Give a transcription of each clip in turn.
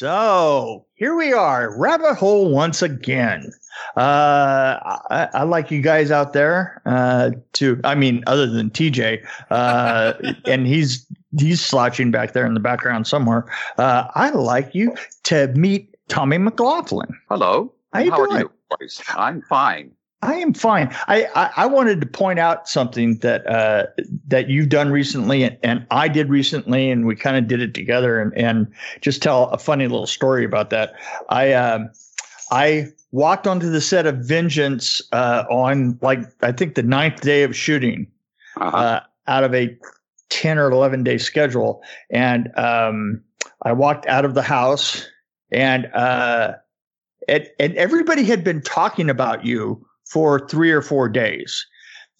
So here we are, rabbit hole once again. Uh, I, I, like you guys out there. Uh, to I mean, other than TJ, uh, and he's he's slouching back there in the background somewhere. Uh, I like you to meet Tommy McLoughlin. Hello. How, you How doing? are you? I'm fine. I am fine. I, I, I wanted to point out something that uh, that you've done recently, and, and I did recently, and we kind of did it together, and, and just tell a funny little story about that. I um, I walked onto the set of Vengeance uh, on like I think the ninth day of shooting, Uh-huh. uh, out of a ten or eleven day schedule, and um, I walked out of the house, and uh, and, and everybody had been talking about you for three or four days.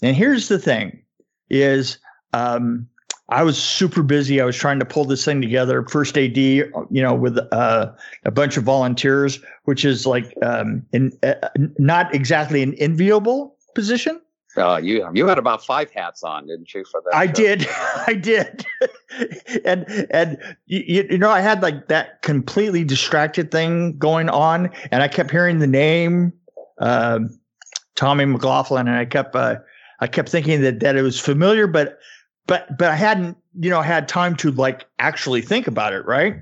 And here's the thing is um, I was super busy. I was trying to pull this thing together. First AD, you know, with uh, a bunch of volunteers, which is like um, in, uh, not exactly an enviable position. Uh, you you had about five hats on, didn't you? For that, I show? did, I did, and and you, you know I had like that completely distracted thing going on, and I kept hearing the name um, Tommy McLoughlin, and I kept uh, I kept thinking that that it was familiar, but but but I hadn't you know had time to like actually think about it, right?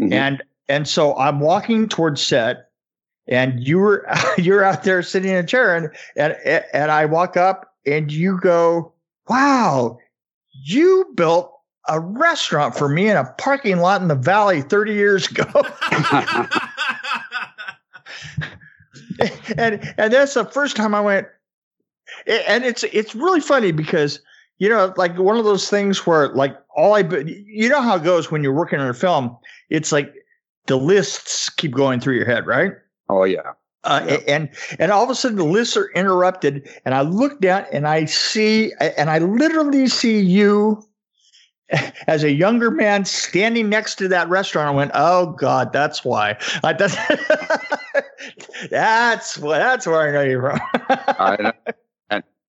Mhm. And and so I'm walking towards set, and you were you're out there sitting in a chair, and and and I walk up, and you go, "Wow, you built." A restaurant for me in a parking lot in the valley 30 years ago. and and that's the first time I went and it's it's really funny because you know like one of those things where like all I you know how it goes when you're working on a film it's like the lists keep going through your head right oh yeah. uh, Yep. and and all of a sudden the lists are interrupted and I look down and I see and I literally see you as a younger man standing next to that restaurant, I went, "Oh God, that's why." Like, that's that's what that's where I know you're from. I know.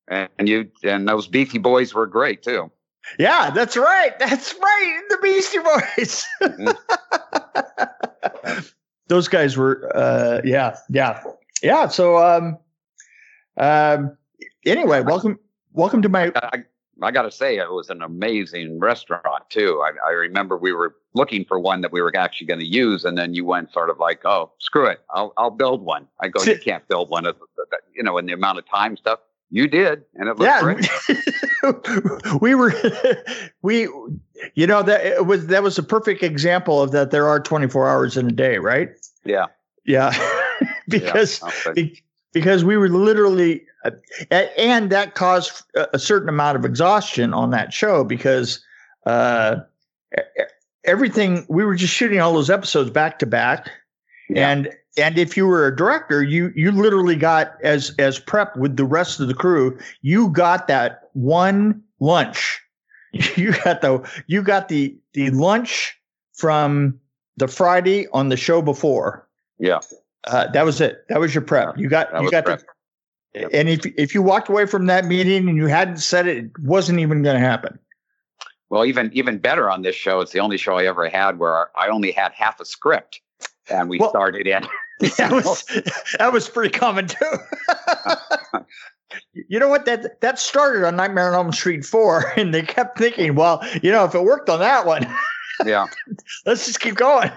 and and you and those Beefy Boys were great too. yeah, that's right. That's right. The Beastie Boys. Those guys were, uh, yeah, yeah, yeah. So, um, um, anyway, welcome, welcome to my. I, I got to say, it was an amazing restaurant too. I, I remember we were looking for one that we were actually going to use, and then you went sort of like, "Oh, screw it, I'll I'll build one." I go, "You can't build one," of you know, in the amount of time stuff you did, and it looked yeah, great. we were, we, you know, that it was that was a perfect example of that. There are 24 hours in a day, right? Yeah, Yeah, because yeah. Be- because we were literally uh, and that caused a certain amount of exhaustion on that show because uh everything we were just shooting all those episodes back to back Yeah. and and if you were a director you you literally got as as prep with the rest of the crew you got that one lunch you got the you got the the lunch from the friday on the show before yeah, uh, that was it. That was your prep. You got that you got prep. the, Yep. and if if you walked away from that meeting and you hadn't said it, it wasn't even going to happen. Well, even even better on this show, it's the only show I ever had where I only had half a script, and we Well- started in. that was that was pretty common too. you know what that that started on Nightmare on Elm Street four, and they kept thinking, well, you know, if it worked on that one, yeah, let's just keep going.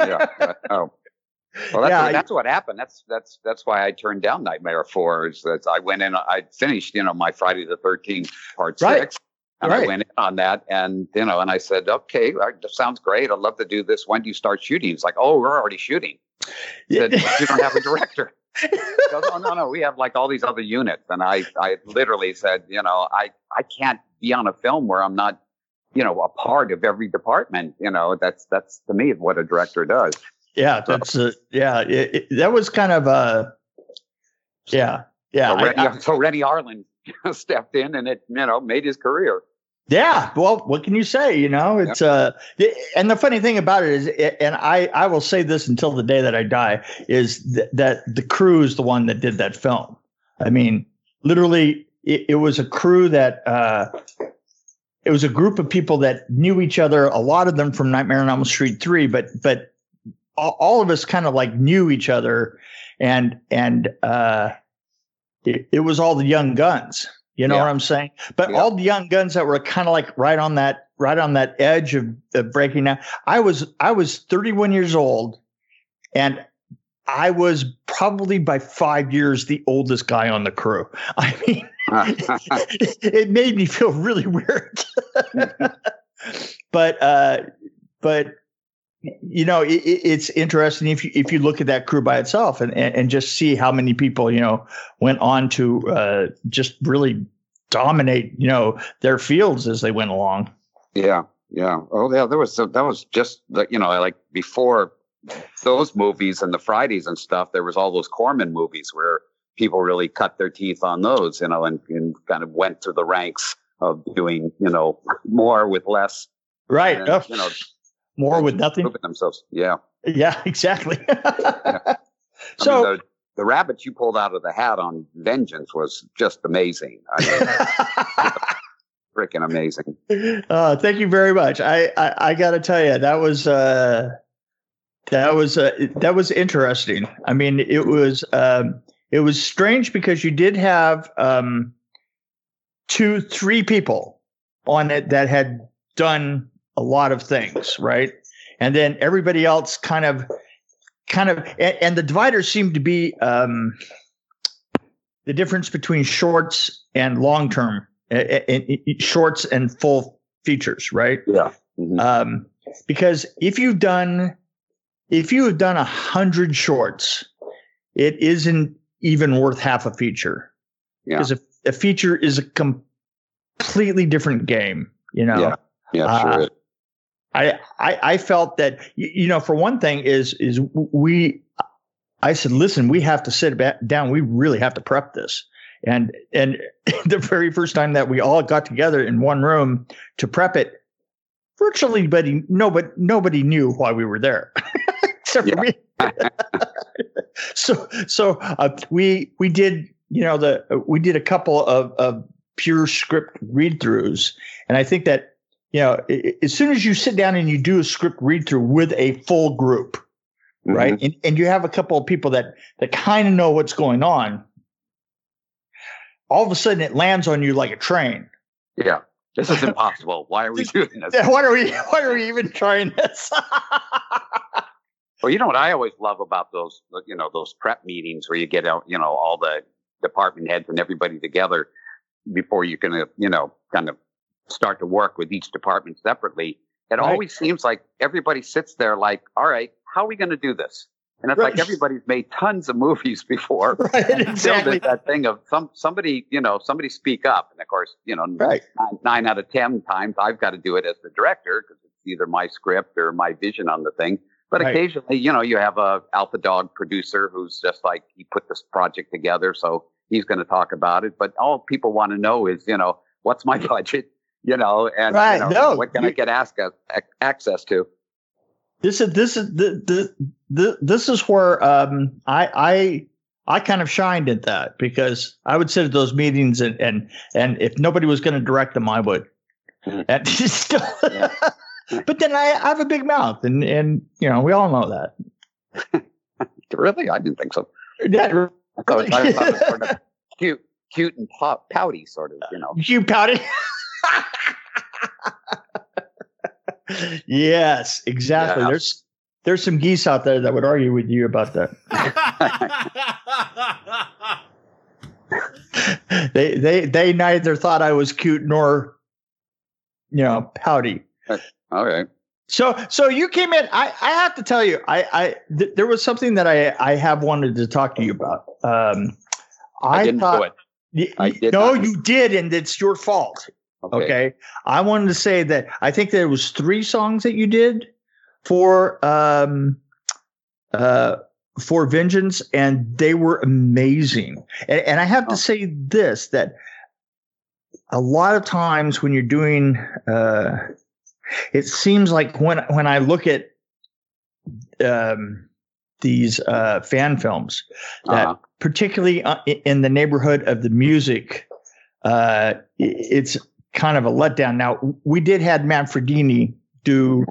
yeah. Oh. Well, that's, Yeah, what, that's what happened. That's that's that's why I turned down Nightmare Four. Is that I went in, I finished, you know, my Friday the Thirteenth Part Right. Six, and I went in on that, and you know, and I said, okay, that sounds great. I'd love to do this. When do you start shooting? It's like, oh, we're already shooting. I said, you don't have a director. He goes, oh no, no, we have like all these other units, and I I literally said, you know, I I can't be on a film where I'm not, you know, a part of every department. You know, that's that's to me what a director does. Yeah, that's uh, yeah. It, it, that was kind of uh yeah, yeah. So Renny, I, I, so Harlin stepped in, and it you know made his career. Yeah, well, what can you say? You know, it's uh, and the funny thing about it is, and I I will say this until the day that I die is th- that the crew is the one that did that film. I mean, literally, it, it was a crew that uh, it was a group of people that knew each other. A lot of them from Nightmare on Elm Street three, but but all, all of us kind of like knew each other, and and uh, it, it was all the young guns. You know yeah. what I'm saying? But yeah. all the young guns that were kind of like right on that right on that edge of, of breaking down. I was I was 31 years old, and I was probably by five years the oldest guy on the crew. I mean, it, it made me feel really weird. but uh, but you know, it, it's interesting if you if you look at that crew by itself and, and, and just see how many people you know went on to uh, just really dominate you know their fields as they went along. Yeah, yeah. Oh, yeah. There was that was just the, you know like before those movies and the Fridays and stuff. There was all those Corman movies where people really cut their teeth on those, you know, and, and kind of went through the ranks of doing you know more with less. Right. And, oh. You know more with nothing. themselves. Yeah. Yeah, exactly. yeah. So mean, the, the rabbit you pulled out of the hat on Vengeance was just amazing. I mean, freaking amazing. Uh, thank you very much. I, I, I got to tell you, that was, uh, that was, uh, that was interesting. I mean, it was, um, it was strange because you did have, um, two, three people on it that had done a lot of things, right? And then everybody else kind of, kind of, and, and the dividers seem to be um, the difference between shorts and long term, shorts and full features, right? Yeah. Mm-hmm. Um, because if you've done, if you have done a hundred shorts, it isn't even worth half a feature. Yeah. Because a, a feature is a completely different game, you know? Yeah. Yeah, sure. Uh, I, I, I felt that you know for one thing is is we I said listen we have to sit back down. We really have to prep this. And and the very first time that we all got together in one room to prep it virtually nobody nobody nobody knew why we were there. Except for me so so uh, we we did you know the we did a couple of of pure script read throughs and I think that you know, as soon as you sit down and you do a script read through with a full group, mm-hmm. right, and, and you have a couple of people that that kind of know what's going on, all of a sudden it lands on you like a train. Yeah, this is impossible. Why are we doing this? Why are we? Why are we even trying this? well, you know what I always love about those, you know, those prep meetings where you get out, you know, all the department heads and everybody together before you can, you know, kind of start to work with each department separately, it right. always seems like everybody sits there like, all right, how are we going to do this? And it's right. like everybody's made tons of movies before. Right, exactly. that thing of some somebody, you know, somebody speak up. And of course, you know, right. nine, nine out of ten times I've got to do it as the director because it's either my script or my vision on the thing. But right. occasionally, you know, you have a alpha dog producer who's just like he put this project together, so he's going to talk about it. But all people want to know is, you know, what's my budget? You know, and right. You know, no, what can you, I get access access to? This is this is the, the, the this is where um, I I I kind of shined at that because I would sit at those meetings and and and if nobody was going to direct them, I would. And still, but then I, I have a big mouth, and and you know we all know that. really, I didn't think so. Yeah? I thought, I thought it was sort of cute, cute and pouty, sort of, you know. Cute pouty yes, exactly. Yeah. There's there's some geese out there that would argue with you about that. they they they neither thought I was cute nor you know pouty. Okay. So so you came in. I I have to tell you, I I th- there was something that I I have wanted to talk to you about. Um, I, I didn't thought, do it. I did no, not. you did, and it's your fault. Okay. okay. I wanted to say that I think there was three songs that you did for um uh, for Vengeance, and they were amazing. And, and I have to say this that a lot of times when you're doing, uh, it seems like when when I look at um, these uh, fan films, that uh-huh. particularly uh, in the neighborhood of the music, uh, it's kind of a letdown. Now we did have Manfredini do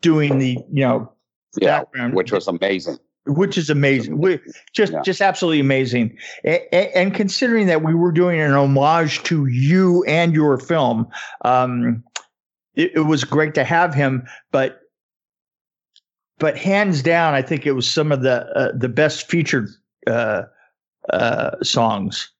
doing the you know yeah, background, which was amazing which is amazing. We, just yeah. just absolutely amazing. and considering that we were doing an homage to you and your film, um, it, it, was great to have him. But but hands down, I think it was some of the uh, the best featured uh, uh, songs.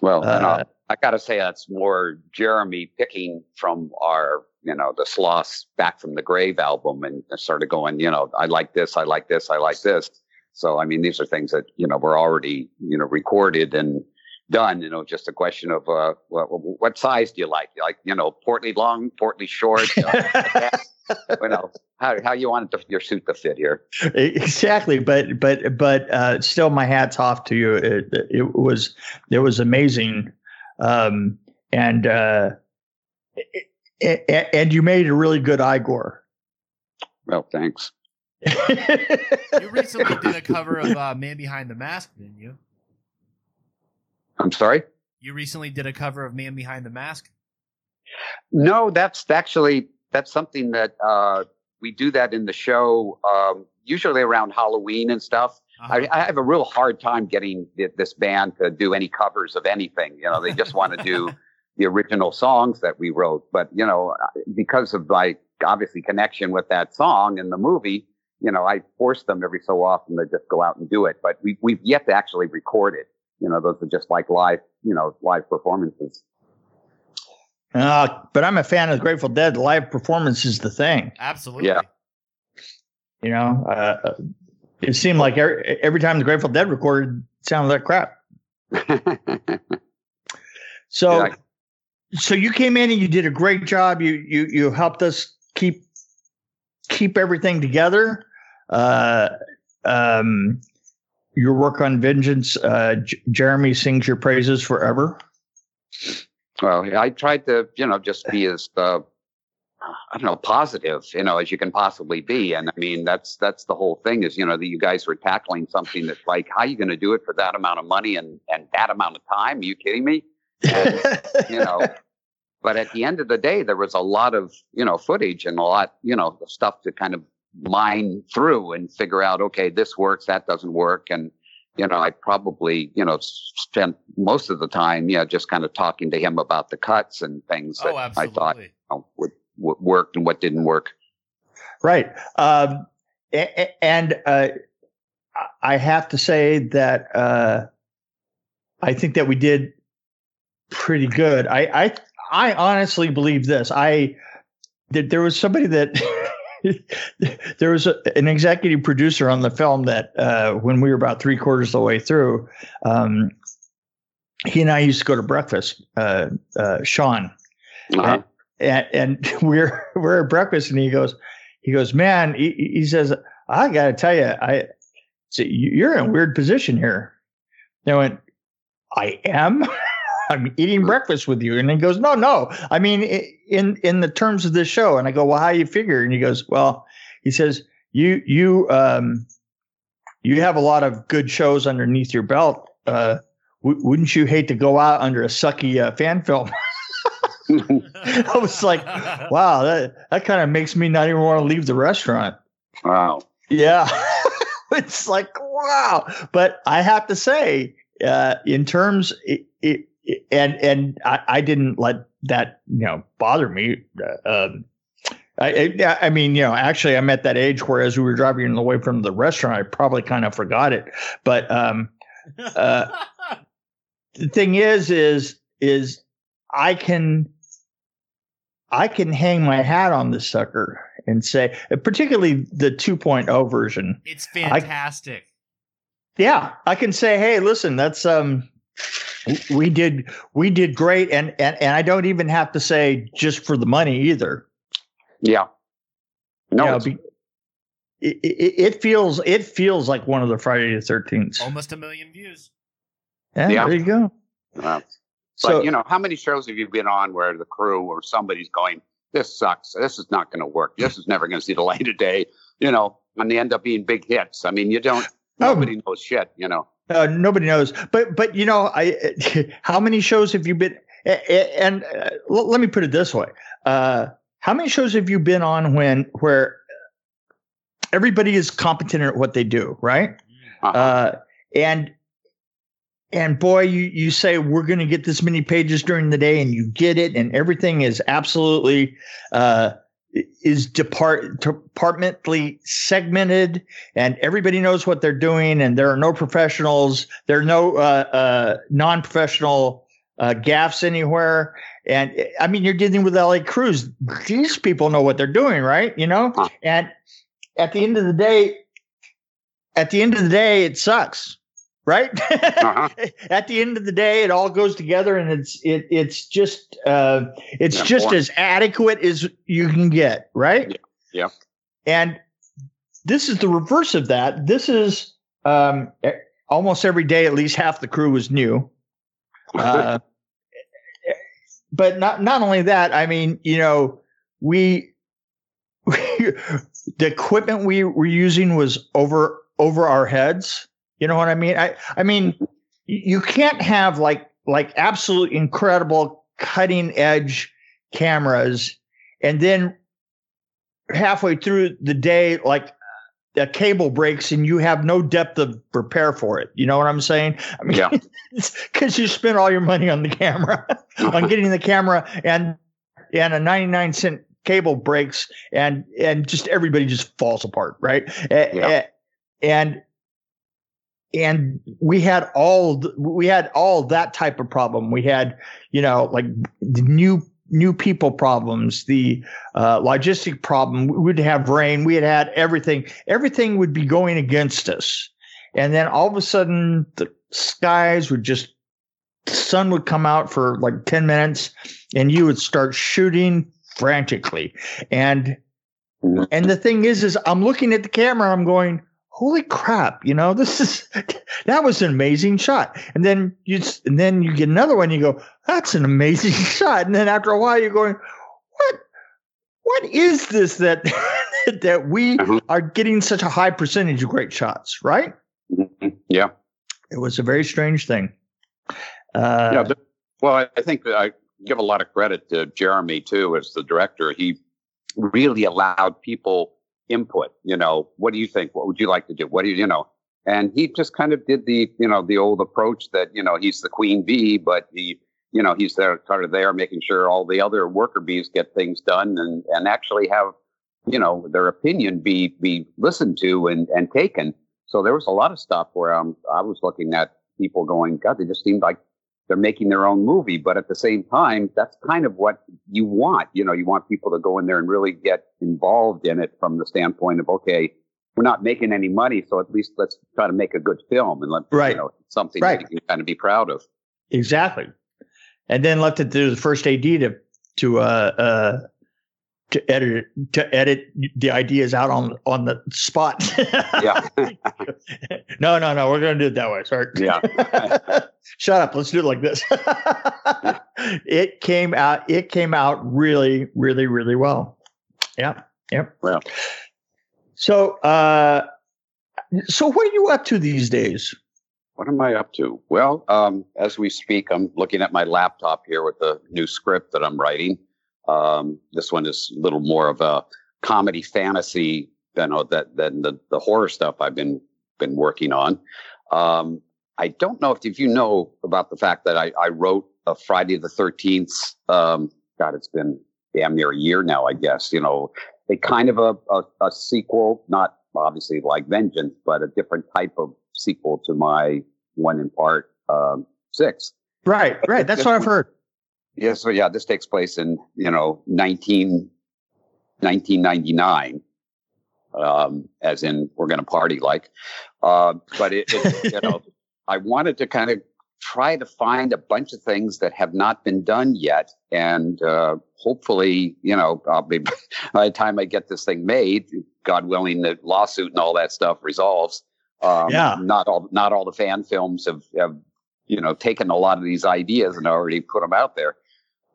Well, uh, I got to say that's more Jeremy picking from our you know, the Sloss Back from the Grave album and started going, you know, I like this, I like this, I like this. So, I mean, these are things that, you know, were already, you know, recorded and done, you know, just a question of, uh, what, what size do you like? You like, you know, portly long, portly short, you know, you know how, how you want your suit to fit here. Exactly. But, but, but, uh, still my hat's off to you. It, it was, it was amazing. Um, and, uh, it, and you made a really good Igor. Well, thanks. you recently did a cover of uh, "Man Behind the Mask," didn't you? I'm sorry. You recently did a cover of "Man Behind the Mask." No, that's actually that's something that uh, we do that in the show, um, usually around Halloween and stuff. Uh-huh. I, I, have a real hard time getting this band to do any covers of anything. You know, they just want to do the original songs that we wrote. But, you know, because of like obviously connection with that song and the movie, you know, I force them every so often to just go out and do it. But we, we've yet to actually record it. You know, those are just like live, you know, live performances. Uh, but I'm a fan of Grateful Dead. Live performance is the thing. Absolutely. Yeah. You know, uh, it seemed like every, every time the Grateful Dead recorded, it sounded like crap. so, yeah, so you came in and you did a great job. You you you helped us keep keep everything together. Uh, um, your work on Vengeance, uh, J- Jeremy sings your praises forever. Well, I tried to, you know, just be as uh, I don't know, positive, you know, as you can possibly be. And I mean, that's that's the whole thing is, you know, that you guys were tackling something that's like, how are you going to do it for that amount of money and and that amount of time? Are you kidding me? And, you know, but at the end of the day, there was a lot of, you know, footage and a lot, you know, stuff to kind of mine through and figure out, okay, this works, that doesn't work. And, you know, I probably, you know, spent most of the time, yeah, just kind of talking to him about the cuts and things that oh, I thought you know, would, would worked and what didn't work. Right. Um, and uh, I have to say that uh, I think that we did pretty good. I, I I honestly believe this. I that there was somebody that there was a, an executive producer on the film that uh, when we were about three quarters of the way through, um, he and I used to go to breakfast. Uh, uh, Sean, uh-huh. and, and, we're we're at breakfast, and he goes, he goes, man, he, he says, I got to tell you, I, so you're in a weird position here. And I went, I am. I'm eating breakfast with you. And he goes, no, no. I mean, in, in the terms of this show. And I go, well, how you figure? And he goes, well, he says, you, you, um, you have a lot of good shows underneath your belt. Uh, w- wouldn't you hate to go out under a sucky uh, fan film? I was like, wow, that, that kind of makes me not even want to leave the restaurant. Wow. Yeah. it's like, wow. But I have to say, uh, in terms, it, it, and and I, I didn't let that you know bother me. Uh, um, I, I, I mean, you know, actually, I'm at that age where as we were driving away from the restaurant, I probably kind of forgot it. But um, uh, the thing is, is is I can I can hang my hat on this sucker and say, particularly the 2.0 version. It's fantastic. I, yeah, I can say, hey, listen, that's um we did we did great and, and and i don't even have to say just for the money either yeah no you know, be, it, it, it feels it feels like one of the Friday the Thirteenth. Almost a million views. Yeah, Yeah. there you go. Uh, So but you know, how many shows have you been on where the crew or somebody's going, "This sucks. This is not going to work. This is never going to see the light of day." You know, and they end up being big hits. I mean, you don't. Oh. Nobody knows shit. You know. Uh, nobody knows, but but you know, I how many shows have you been? And uh, let me put it this way: uh, how many shows have you been on when where everybody is competent at what they do, right? Uh-huh. uh, and and boy, you you say we're going to get this many pages during the day, and you get it, and everything is absolutely uh, is depart departmentally segmented, and everybody knows what they're doing, and there are no professionals, there are no uh, uh, non-professional uh, gaffes anywhere. And I mean, you're dealing with LA Crews. These people know what they're doing, right? You know, and at the end of the day, at the end of the day, it sucks, right? Uh-huh. at the end of the day, it all goes together, and it's it it's just uh, it's Yeah, just boring. as adequate as you can get, right? Yeah, yeah. And this is the reverse of that. This is um, almost every day, at least half the crew was new. Uh, but not not only that, I mean, you know, we, the equipment we were using was over over our heads. You know what I mean? I I mean, you can't have like like absolute incredible cutting edge cameras and then halfway through the day like a cable breaks and you have no depth of repair for it. You know what I'm saying? I mean, Yeah. because you spent all your money on the camera, on getting the camera, and and a 99 cent cable breaks, and and just everybody just falls apart, right? Yeah. And and we had all we had all that type of problem. We had you know like new new people problems, the uh, logistic problem. We would have rain. We had had everything. Everything would be going against us. And then all of a sudden, the skies would just, sun would come out for like 10 minutes and you would start shooting frantically. And, and the thing is, is I'm looking at the camera, I'm going, holy crap, you know, this is, that was an amazing shot. And then you, and then you get another one, you go, that's an amazing shot. And then after a while, you're going, what, what is this that, that we Mhm. are getting such a high percentage of great shots, right? yeah. It was a very strange thing. Uh, yeah. but- well, I think I give a lot of credit to Jeremy too, as the director. He really allowed people input. You know, what do you think? What would you like to do? What do you, you know? And he just kind of did the, you know, the old approach that you know he's the queen bee, but he, you know, he's there, kind of there, making sure all the other worker bees get things done and and actually have, you know, their opinion be be listened to and and taken. So there was a lot of stuff where um, I was looking at people going, God, they just seemed like they're making their own movie. But at the same time, that's kind of what you want. You know, you want people to go in there and really get involved in it from the standpoint of, okay, we're not making any money, so at least let's try to make a good film and let Right. you know something Right. that you can kind of be proud of. exactly. And then left it to the first AD to to uh, uh, to edit it, to edit the ideas out on on the spot. Yeah. no, no, no. We're gonna do it that way. Sorry. Yeah. Shut up. Let's do it like this. it came out. It came out really, really, really well. Yep. Yep. Well. So, uh, so what are you up to these days? What am I up to? Well, um, as we speak, I'm looking at my laptop here with the new script that I'm writing. Um, this one is a little more of a comedy fantasy, you know, that than the, the horror stuff I've been been working on. Um, I don't know if, if you know about the fact that I, I wrote a Friday the Thirteenth. Um, God, it's been damn near a year now, I guess. You know, a kind of a, a, a sequel, not obviously like Vengeance, but a different type of sequel to my one in part um, six. Right. Right. That's what I've heard. Yeah, so yeah, this takes place in you know 19, 1999, um, as in we're going to party like. Uh, but it, it you know, I wanted to kind of try to find a bunch of things that have not been done yet. And uh, hopefully, you know, I'll be, by the time I get this thing made, God willing, the lawsuit and all that stuff resolves. Um, Yeah. Not all, not all the fan films have, have, you know, taken a lot of these ideas and already put them out there.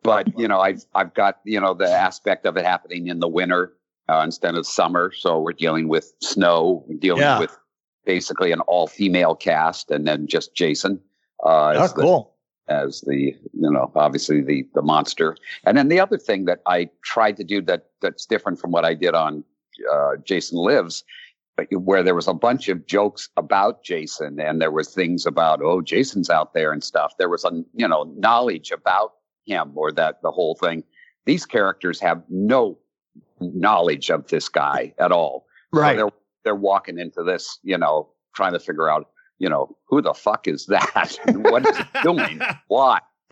But you know, I've I've got you know the aspect of it happening in the winter uh, instead of summer, so we're dealing with snow, we're dealing Yeah. with basically an all female cast, and then just Jason uh, Oh, as, the, cool. as the you know obviously the the monster. And then the other thing that I tried to do that that's different from what I did on uh, Jason Lives, but where there was a bunch of jokes about Jason, and there was things about oh Jason's out there and stuff. There was a you know knowledge about him or that the whole thing. These characters have no knowledge of this guy at all. Right. So they're they're walking into this, you know, trying to figure out, you know, who the fuck is that? what is he doing? Why?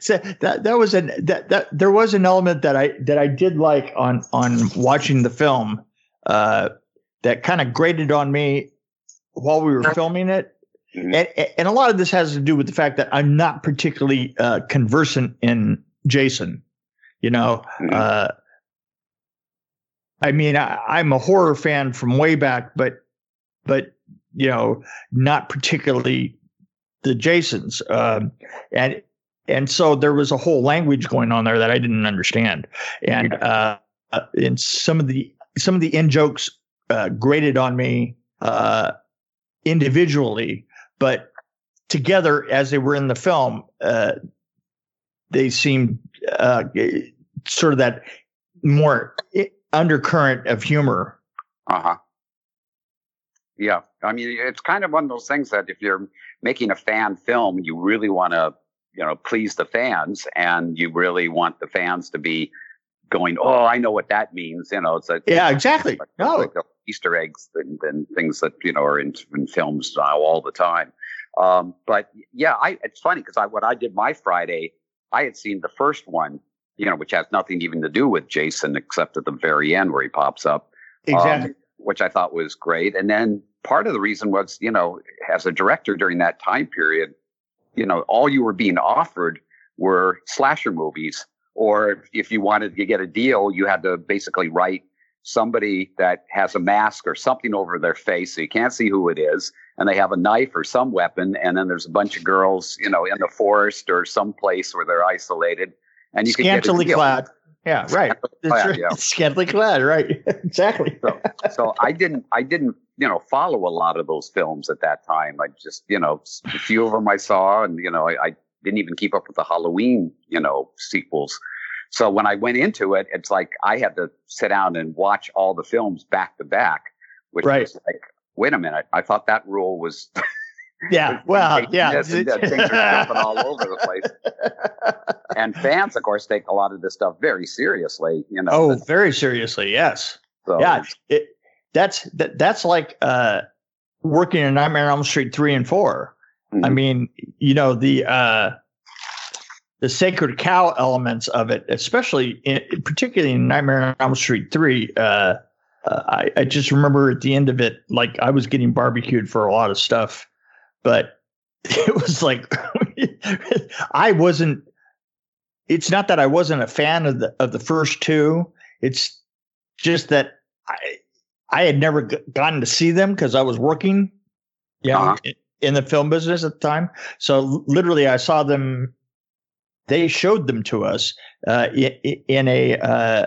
so that that was an that that there was an element that I that I did like on on watching the film uh, that kind of grated on me while we were filming it. Mhm. And, and a lot of this has to do with the fact that I'm not particularly uh, conversant in Jason. You know, Mhm. uh, I mean, I, I'm a horror fan from way back, but but you know, not particularly the Jasons. Um, and and so there was a whole language going on there that I didn't understand, and uh, uh, and some of the some of the in jokes uh, grated on me uh, individually, but together as they were in the film, uh, they seemed uh, sort of that more undercurrent of humor. Uh huh. Yeah, I mean, it's kind of one of those things that if you're making a fan film, you really want to, you know, please the fans, and you really want the fans to be going, "Oh, I know what that means." You know, it's like Yeah, exactly. like, No, like Easter eggs and, and things that you know are in, in films now all the time. Um, but yeah, I it's funny because I what I did my Friday, I had seen the first one, you know, which has nothing even to do with Jason except at the very end where he pops up exactly. um, which I thought was great. And then part of the reason was, you know, as a director during that time period, you know, all you were being offered were slasher movies. Or if you wanted to get a deal, you had to basically write somebody that has a mask or something over their face so you can't see who it is. And they have a knife or some weapon. And then there's a bunch of girls, you know, in the forest or some place where they're isolated. And you can get a Scantily deal. clad. Yeah, right. That's clad, right. yeah. Scantily clad, right. exactly. So, so I didn't, I didn't, you know, follow a lot of those films at that time. I just, you know, a few of them I saw, and you know, I, I didn't even keep up with the Halloween, you know, sequels. So when I went into it, it's like I had to sit down and watch all the films back to back, which Right. was like, wait a minute, I thought that rule was. Yeah. Well, yeah. this and that. things are jumping all over the place. And fans, of course, take a lot of this stuff very seriously. You know. Oh, very seriously. Yes. so yeah. It, that's that, that's like uh, working in Nightmare on Elm Street three and 4 I mean, you know the uh, the sacred cow elements of it, especially in, particularly in Nightmare on Elm Street three. Uh, uh, I, I just remember at the end of it, like I was getting barbecued for a lot of stuff, but it was like I wasn't. It's not that I wasn't a fan of the of the first two. It's just that I I had never g- gotten to see them because I was working, Yeah, Uh-huh. In the film business at the time. So literally, I saw them. They showed them to us uh, in a uh,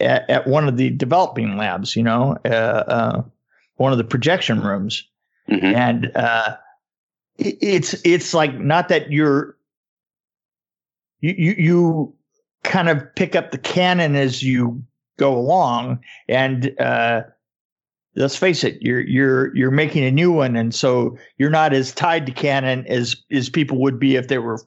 at, at one of the developing labs. You know, uh, uh, one of the projection rooms Mhm. and uh, it- it's it's like not that you're you, you you kind of pick up the canon as you go along and uh let's face it you're you're you're making a new one and so you're not as tied to canon as as people would be if they were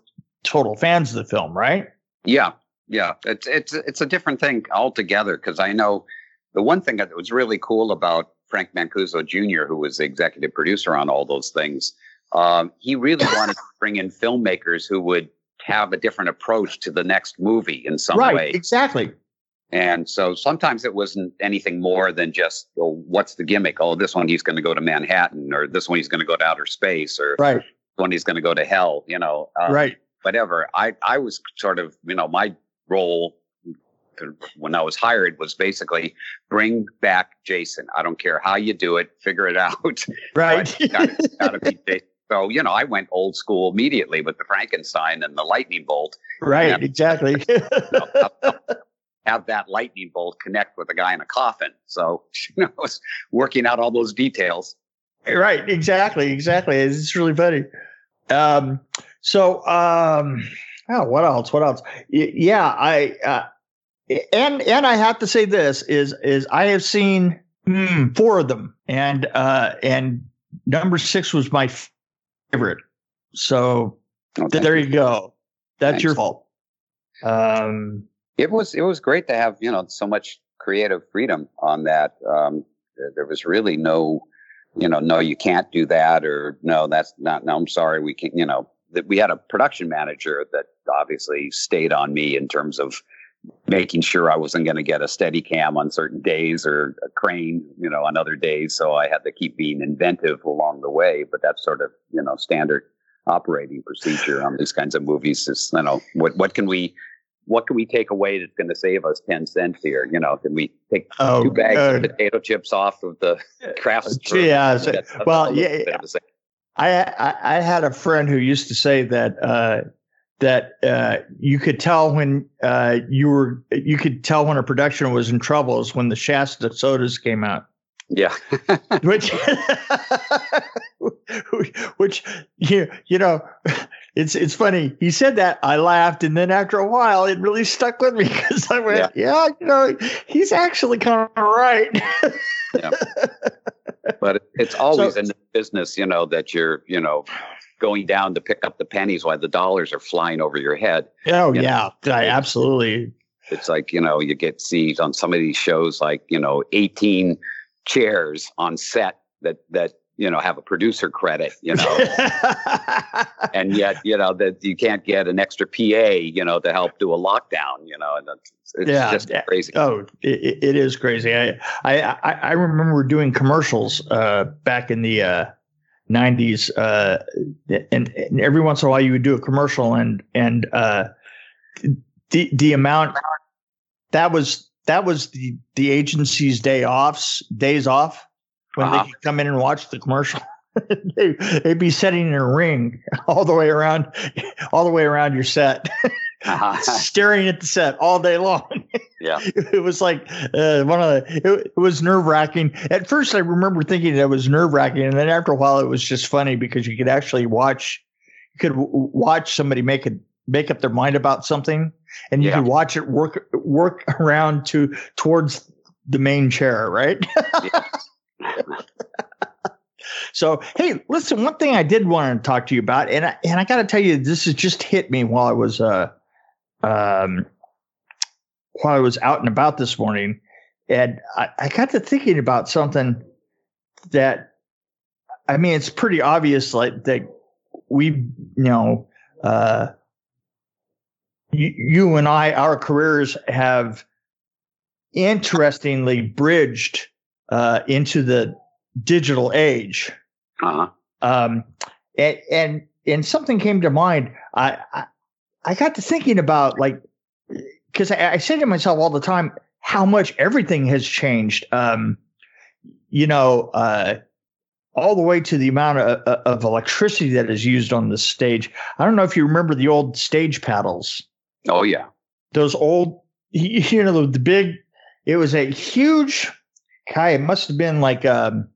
total fans of the film right Yeah, yeah, it's it's it's a different thing altogether because I know the one thing that was really cool about Frank Mancuso Jr., who was the executive producer on all those things, um, he really wanted to bring in filmmakers who would have a different approach to the next movie in some right way. exactly And so sometimes it wasn't anything more than just, well, what's the gimmick? Oh, this one he's going to go to Manhattan, or this one he's going to go to outer space, or right. one he's going to go to hell. You know, um, right? Whatever. I I was sort of, you know, my role when I was hired was basically bring back Jason. I don't care how you do it, figure it out. Right. gotta, be Jason. So, you know, I went old school immediately with the Frankenstein and the lightning bolt. Right, and, exactly. you know, have that lightning bolt connect with a guy in a coffin. So, you know, I was working out all those details. Right, exactly, exactly. It's really funny. Um, so, um, oh, what else? What else? Yeah, I, uh, and and I have to say this is is I have seen mm, four of them, and uh, and number six was my favorite. So okay. there you go. That's Thanks. your fault. Um, it was it was great to have you know so much creative freedom on that. Um, there was really no, you know, no, you can't do that, or no, that's not. No, I'm sorry, we can't. You know, that we had a production manager that obviously stayed on me in terms of making sure I wasn't going to get a steady cam on certain days or a crane, you know, on other days. So I had to keep being inventive along the way. But that's sort of, you know, standard operating procedure on these kinds of movies is, you know, what, what can we, what can we take away that's going to save us 10 cents here? You know, can we take oh, two bags uh, of potato chips off of the crafts? Yeah. So, well, yeah. I, I, I had a friend who used to say that, uh, that uh, you could tell when uh, you were you could tell when a production was in trouble is when the Shasta sodas came out. Yeah, which which you you know it's it's funny. He said that I laughed, and then after a while, it really stuck with me because I went, yeah. yeah, you know, he's actually kind of right. yeah. But it's always so, in the business, you know, that you're you know going down to pick up the pennies while the dollars are flying over your head. Oh you yeah, know? I, absolutely. It's like you know you get sees on some of these shows like you know 18 chairs on set that that you know have a producer credit you know. And yet you know that you can't get an extra pa you know to help do a lockdown you know and it's, it's yeah. just crazy. Oh it, it is crazy. I, I i remember doing commercials uh back in the uh 90s uh, and, and, every once in a while you would do a commercial and and uh, the the amount that was that was the the agency's day offs days off when they could come in and watch the commercial. They, would be setting in a ring all the way around all the way around your set. Uh-huh. staring at the set all day long. Yeah. It was like uh, one of the it, it was nerve-wracking. At first i remember thinking it was nerve-wracking and then after a while it was just funny because you could actually watch you could w- watch somebody make it make up their mind about something and you yeah. could watch it work work around to towards the main chair right? Yeah. So, hey, listen, one thing I did want to talk to you about, and I, and I got to tell you, this has just hit me while I was uh, um, while I was out and about this morning, and I, I got to thinking about something that, I mean, it's pretty obvious, like that we, you know, uh, you, you and I, our careers have interestingly bridged uh, into the digital age. Uh-huh. Um, and, and and something came to mind. I, I, I got to thinking about like because I, I say to myself all the time how much everything has changed. Um, you know, uh, all the way to the amount of, of electricity that is used on the stage. I don't know if you remember the old stage paddles. Oh yeah, those old. You know the, the big. It was a huge. Guy, it must have been like um,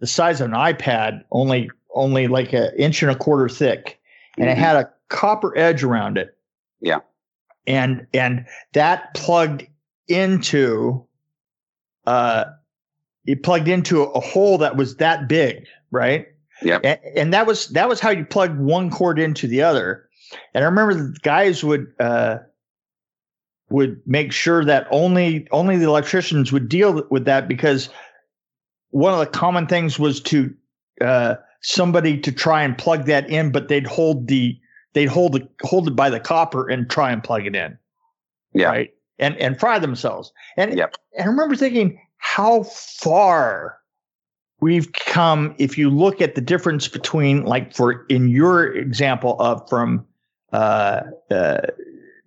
the size of an iPad, only only like an inch and a quarter thick, and mm-hmm. it had a copper edge around it. Yeah, and and that plugged into uh it plugged into a hole that was that big, right? Yeah, and, and, that was that was how you plugged one cord into the other. And I remember the guys would uh would make sure that only only the electricians would deal with that because one of the common things was to uh, somebody to try and plug that in, but they'd hold the they'd hold the hold it by the copper and try and plug it in. Yeah. Right. and and fry themselves. And, Yep. and I remember thinking how far we've come if you look at the difference between like for in your example of from uh, uh,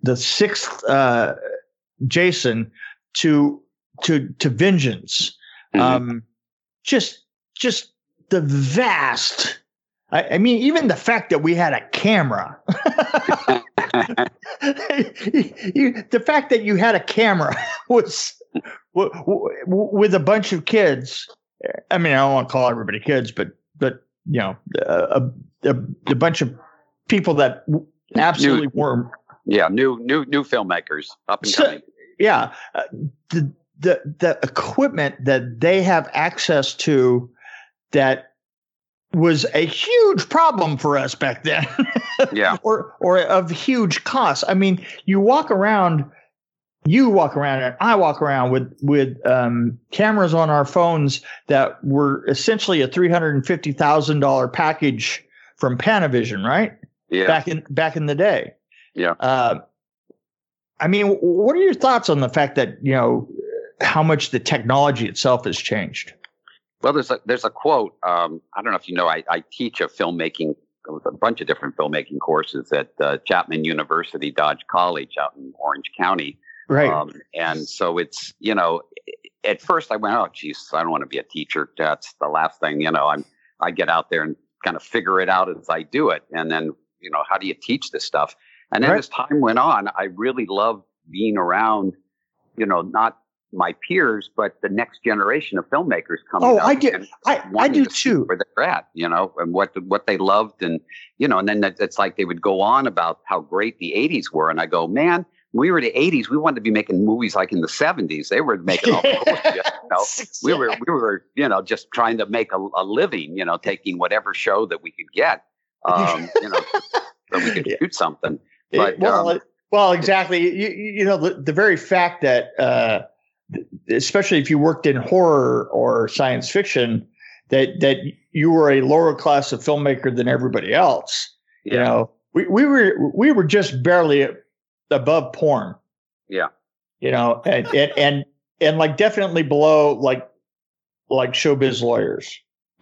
the sixth uh, Jason to to to Vengeance. Mhm. Um, just just the vast. I, I mean, even the fact that we had a camera. you, the fact that you had a camera was w- w- with a bunch of kids. I mean, I don't want to call everybody kids, but but you know, a, a, a bunch of people that absolutely were yeah, new new new filmmakers up and So- coming. yeah uh, the the the equipment that they have access to that was a huge problem for us back then Yeah, or or of huge cost i mean you walk around you walk around and i walk around with with um, cameras on our phones that were essentially a $350000 package from panavision right yeah. back in back in the day. Yeah. Uh, I mean, what are your thoughts on the fact that you know how much the technology itself has changed? Well, there's a there's a quote. Um, I don't know if you know. I, I teach a filmmaking, a bunch of different filmmaking courses at uh, Chapman University, Dodge College, out in Orange County. Right. Um, and so it's you know, at first I went, oh, Jesus, I don't want to be a teacher. That's the last thing. You know, I'm I get out there and kind of figure it out as I do it, and then you know, how do you teach this stuff? And then Right. as time went on, I really loved being around, you know, not my peers, but the next generation of filmmakers coming Oh, up. I and I I do to too. Where they're at, you know, and what what they loved, and you know, and then that- it's like they would go on about how great the '80s were, and I go, man, we were the '80s, we wanted to be making movies like in the '70s. They were making all bullshit, you know. We were we were you know just trying to make a, a living, you know, taking whatever show that we could get, um, you know, so we could Yeah. shoot something. But, well, um, well, exactly. You, you know, the, the very fact that, uh, especially if you worked in horror or science fiction, that that you were a lower class of filmmaker than everybody else. Yeah. You know, we, we were we were just barely above porn. Yeah. You know, and and and, and like definitely below like like showbiz lawyers.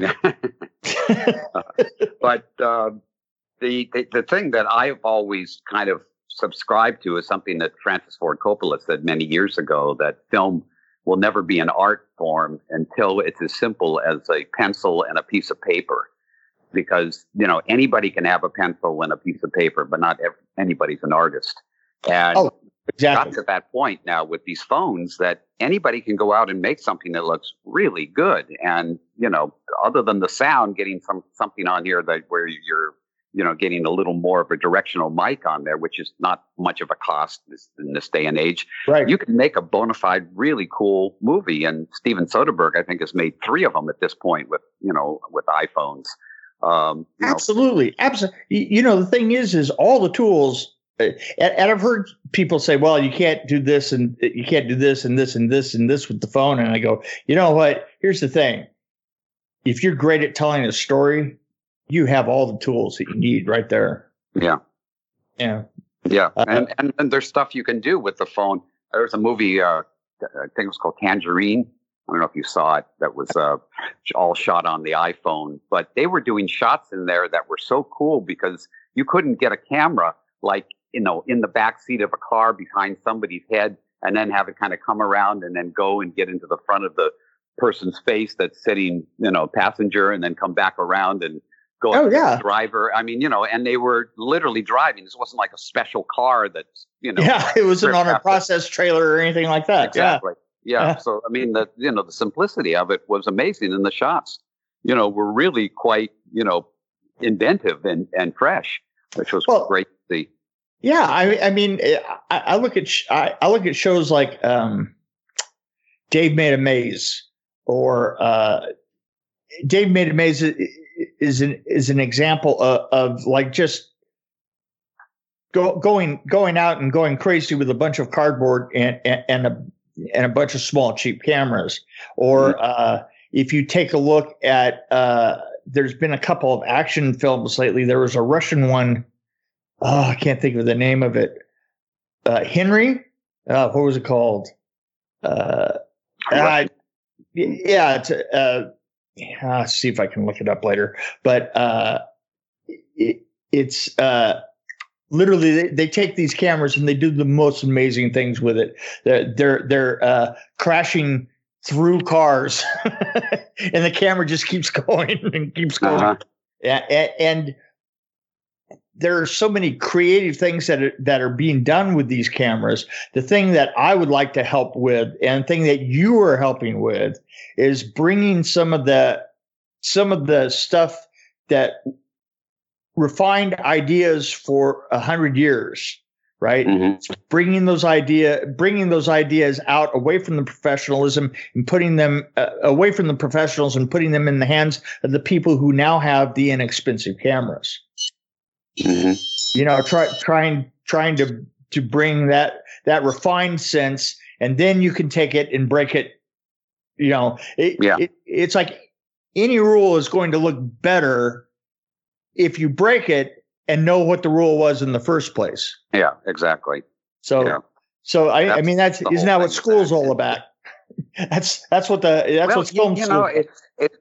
but uh, the, the the thing that I've always kind of subscribed to is something that Francis Ford Coppola said many years ago that film will never be an art form until it's as simple as a pencil and a piece of paper. Because you know anybody can have a pencil and a piece of paper, but not ev- anybody's an artist. And Oh, got to that point now with these phones that anybody can go out and make something that looks really good. And, you know, other than the sound, getting some something on here that where you're, you know, getting a little more of a directional mic on there, which is not much of a cost in this day and age. Right. You can make a bona fide, really cool movie. And Steven Soderbergh, I think, has made three of them at this point with, you know, with iPhones. Um, Absolutely, absolutely. You know, the thing is, is all the tools, uh, and, and I've heard people say, "Well, you can't do this, and uh, you can't do this, and this, and this, and this with the phone." And I go, you know what? Here's the thing: if you're great at telling a story, you have all the tools that you need right there. yeah. Yeah. Yeah, Uh, and, and and there's stuff you can do with the phone. There's a movie, uh, I think it was called Tangerine. I don't know if you saw it. That was uh, all shot on the iPhone, but they were doing shots in there that were so cool because you couldn't get a camera like you know in the back seat of a car behind somebody's head and then have it kind of come around and then go and get into the front of the person's face that's sitting, you know, passenger, and then come back around and Oh, up to the yeah. driver. I mean, you know, and they were literally driving. This wasn't like a special car that, you know, Yeah, it wasn't on a process trailer or anything like that. exactly. Yeah. Yeah. So I mean, the you know the simplicity of it was amazing, and the shots, you know, were really quite you know inventive and and fresh, which was Well- great to see. Yeah, I, I mean, I, I look at sh- I, I look at shows like um, Dave Made a Maze or uh, Dave Made a Maze i- is an is an example of, of like just go, going going out and going crazy with a bunch of cardboard and and, and a and a bunch of small cheap cameras. Or uh, if you take a look at uh, there's been a couple of action films lately. There was a Russian one oh, I can't think of the name of it. Uh, Henry, uh, what was it called? Uh, uh, yeah, it's, uh, see if I can look it up later. But uh, it, it's uh, literally they, they, take these cameras and they do the most amazing things with it. They're they're, they're uh, crashing through cars, and the camera just keeps going and keeps going. Uh-huh. Yeah, and, and there are so many creative things that are, that are being done with these cameras. The thing that I would like to help with, and thing that you are helping with, is bringing some of the some of the stuff that refined ideas for a hundred years, right? Mm-hmm. Bringing those idea, bringing those ideas out away from the professionalism and putting them uh, away from the professionals and putting them in the hands of the people who now have the inexpensive cameras. Mm-hmm. You know, try, trying trying to to bring that that refined sense, and then you can take it and break it. You know, it, yeah. It, it's like any rule is going to look better if you break it and know what the rule was in the first place. Yeah, exactly. So, yeah. so I, that's I mean, that's isn't that what school's all about? that's that's what the that's well, what film you, you know, it, it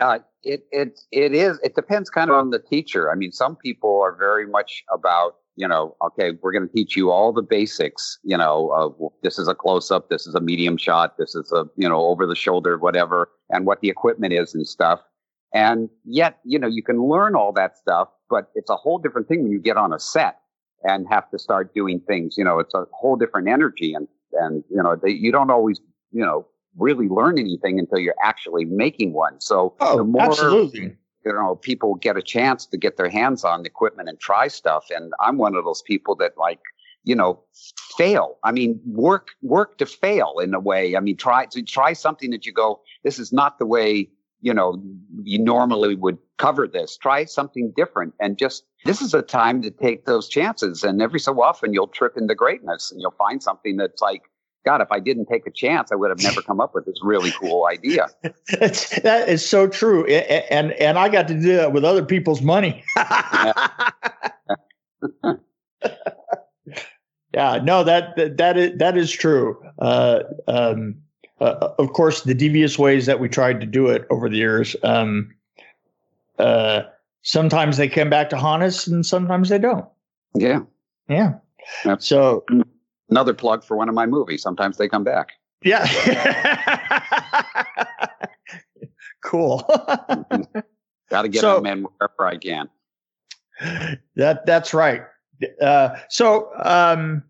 uh, it it it is. It depends kind of on the teacher. I mean, some people are very much about you know, okay, we're going to teach you all the basics. You know, this is a close up, this is a medium shot, this is a you know over the shoulder, whatever, and what the equipment is and stuff. And yet, you know, you can learn all that stuff, but it's a whole different thing when you get on a set and have to start doing things. You know, it's a whole different energy, and and you know, they, you don't always you know really learn anything until you're actually making one. So oh, the more absolutely. you know people get a chance to get their hands on the equipment and try stuff, and I'm one of those people that like you know fail. I mean, work work to fail in a way. I mean, try to try something that you go, this is not the way you know you normally would cover this. Try something different, and just this is a time to take those chances. And every so often, you'll trip into greatness, and you'll find something that's like God, if I didn't take a chance, I would have never come up with this really cool idea. that is so true, and and I got to do that with other people's money. yeah, no, that, that that is that is true. Uh, um, uh, of course, the devious ways that we tried to do it over the years. Um, uh, sometimes they come back to haunt us, and sometimes they don't. Yeah, yeah. So another plug for one of my movies. Sometimes they come back. Yeah. cool. Got to get so, them in wherever I can. That that's right. Uh, so um,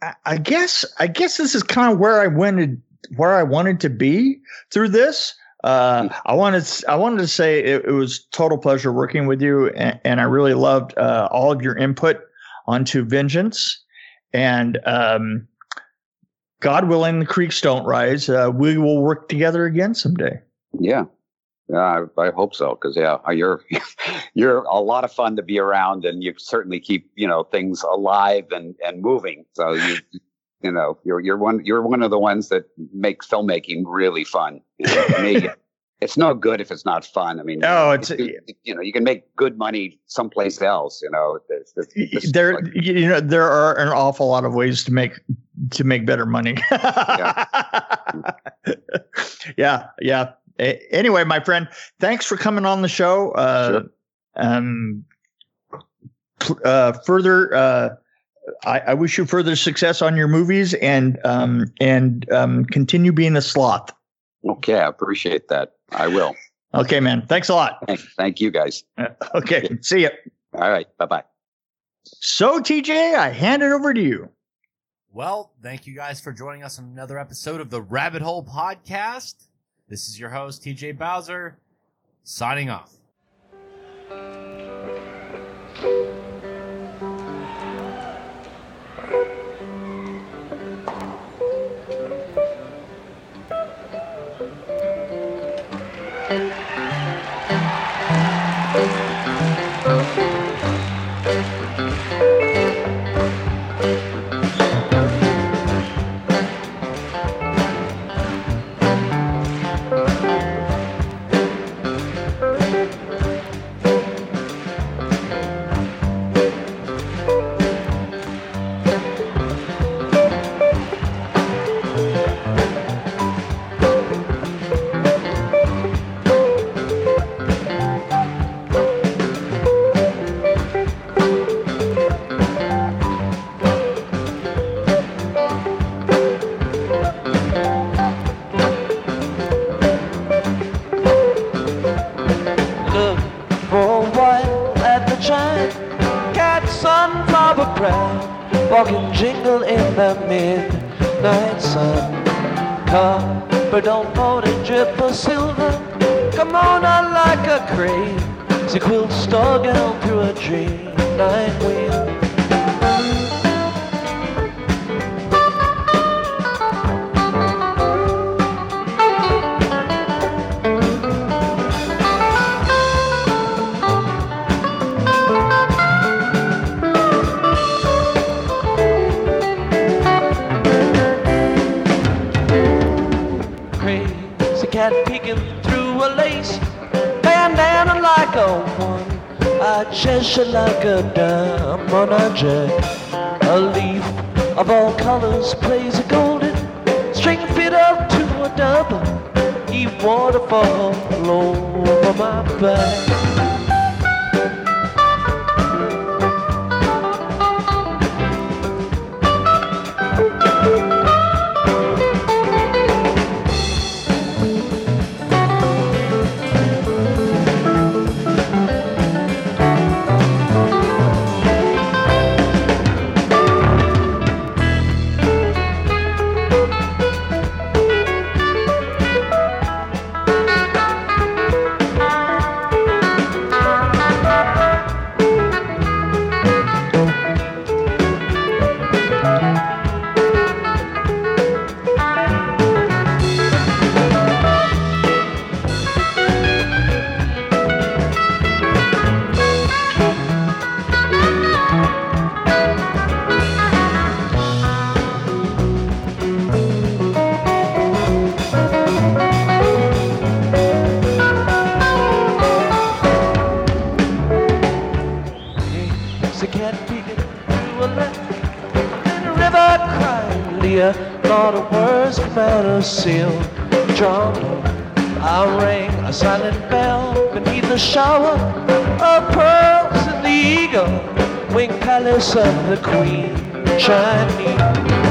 I, I guess I guess this is kind of where I wanted where I wanted to be through this. Uh, hmm. I wanted I wanted to say it, it, was total pleasure working with you, and, and I really loved uh, all of your input onto Vengeance. And um, God willing, the creeks don't rise. Uh, we will work together again someday. Yeah. Yeah, I, I hope so. Because yeah, you're you're a lot of fun to be around, and you certainly keep you know things alive and and moving. So you you know you're you're one you're one of the ones that make filmmaking really fun. You know, me, it's no good if it's not fun. I mean, no, it's you know you can make good money someplace else. You know, there's, there's, there like, you know there are an awful lot of ways to make to make better money. yeah. yeah, yeah. Anyway, my friend, thanks for coming on the show. Uh, sure. Um, uh, further, uh, I, I, wish you further success on your movies and um, and um, continue being a sloth. Okay, I appreciate that. I will. Okay, man. Thanks a lot. Thank you, guys. Okay. See you. All right. Bye bye. So, TJ, I hand it over to you. Well, thank you guys for joining us on another episode of the Rabbit Hole Podcast. This is your host, TJ Bowser, signing off. 嗯。I Cheshire like a dime on a jet. A leaf of all colors plays a golden string fit up to a double. He waterfall over my back. Leah thought of words from out of seal Drawn I rang a silent bell beneath the shower of pearls in the eagle wing palace of the queen Chinese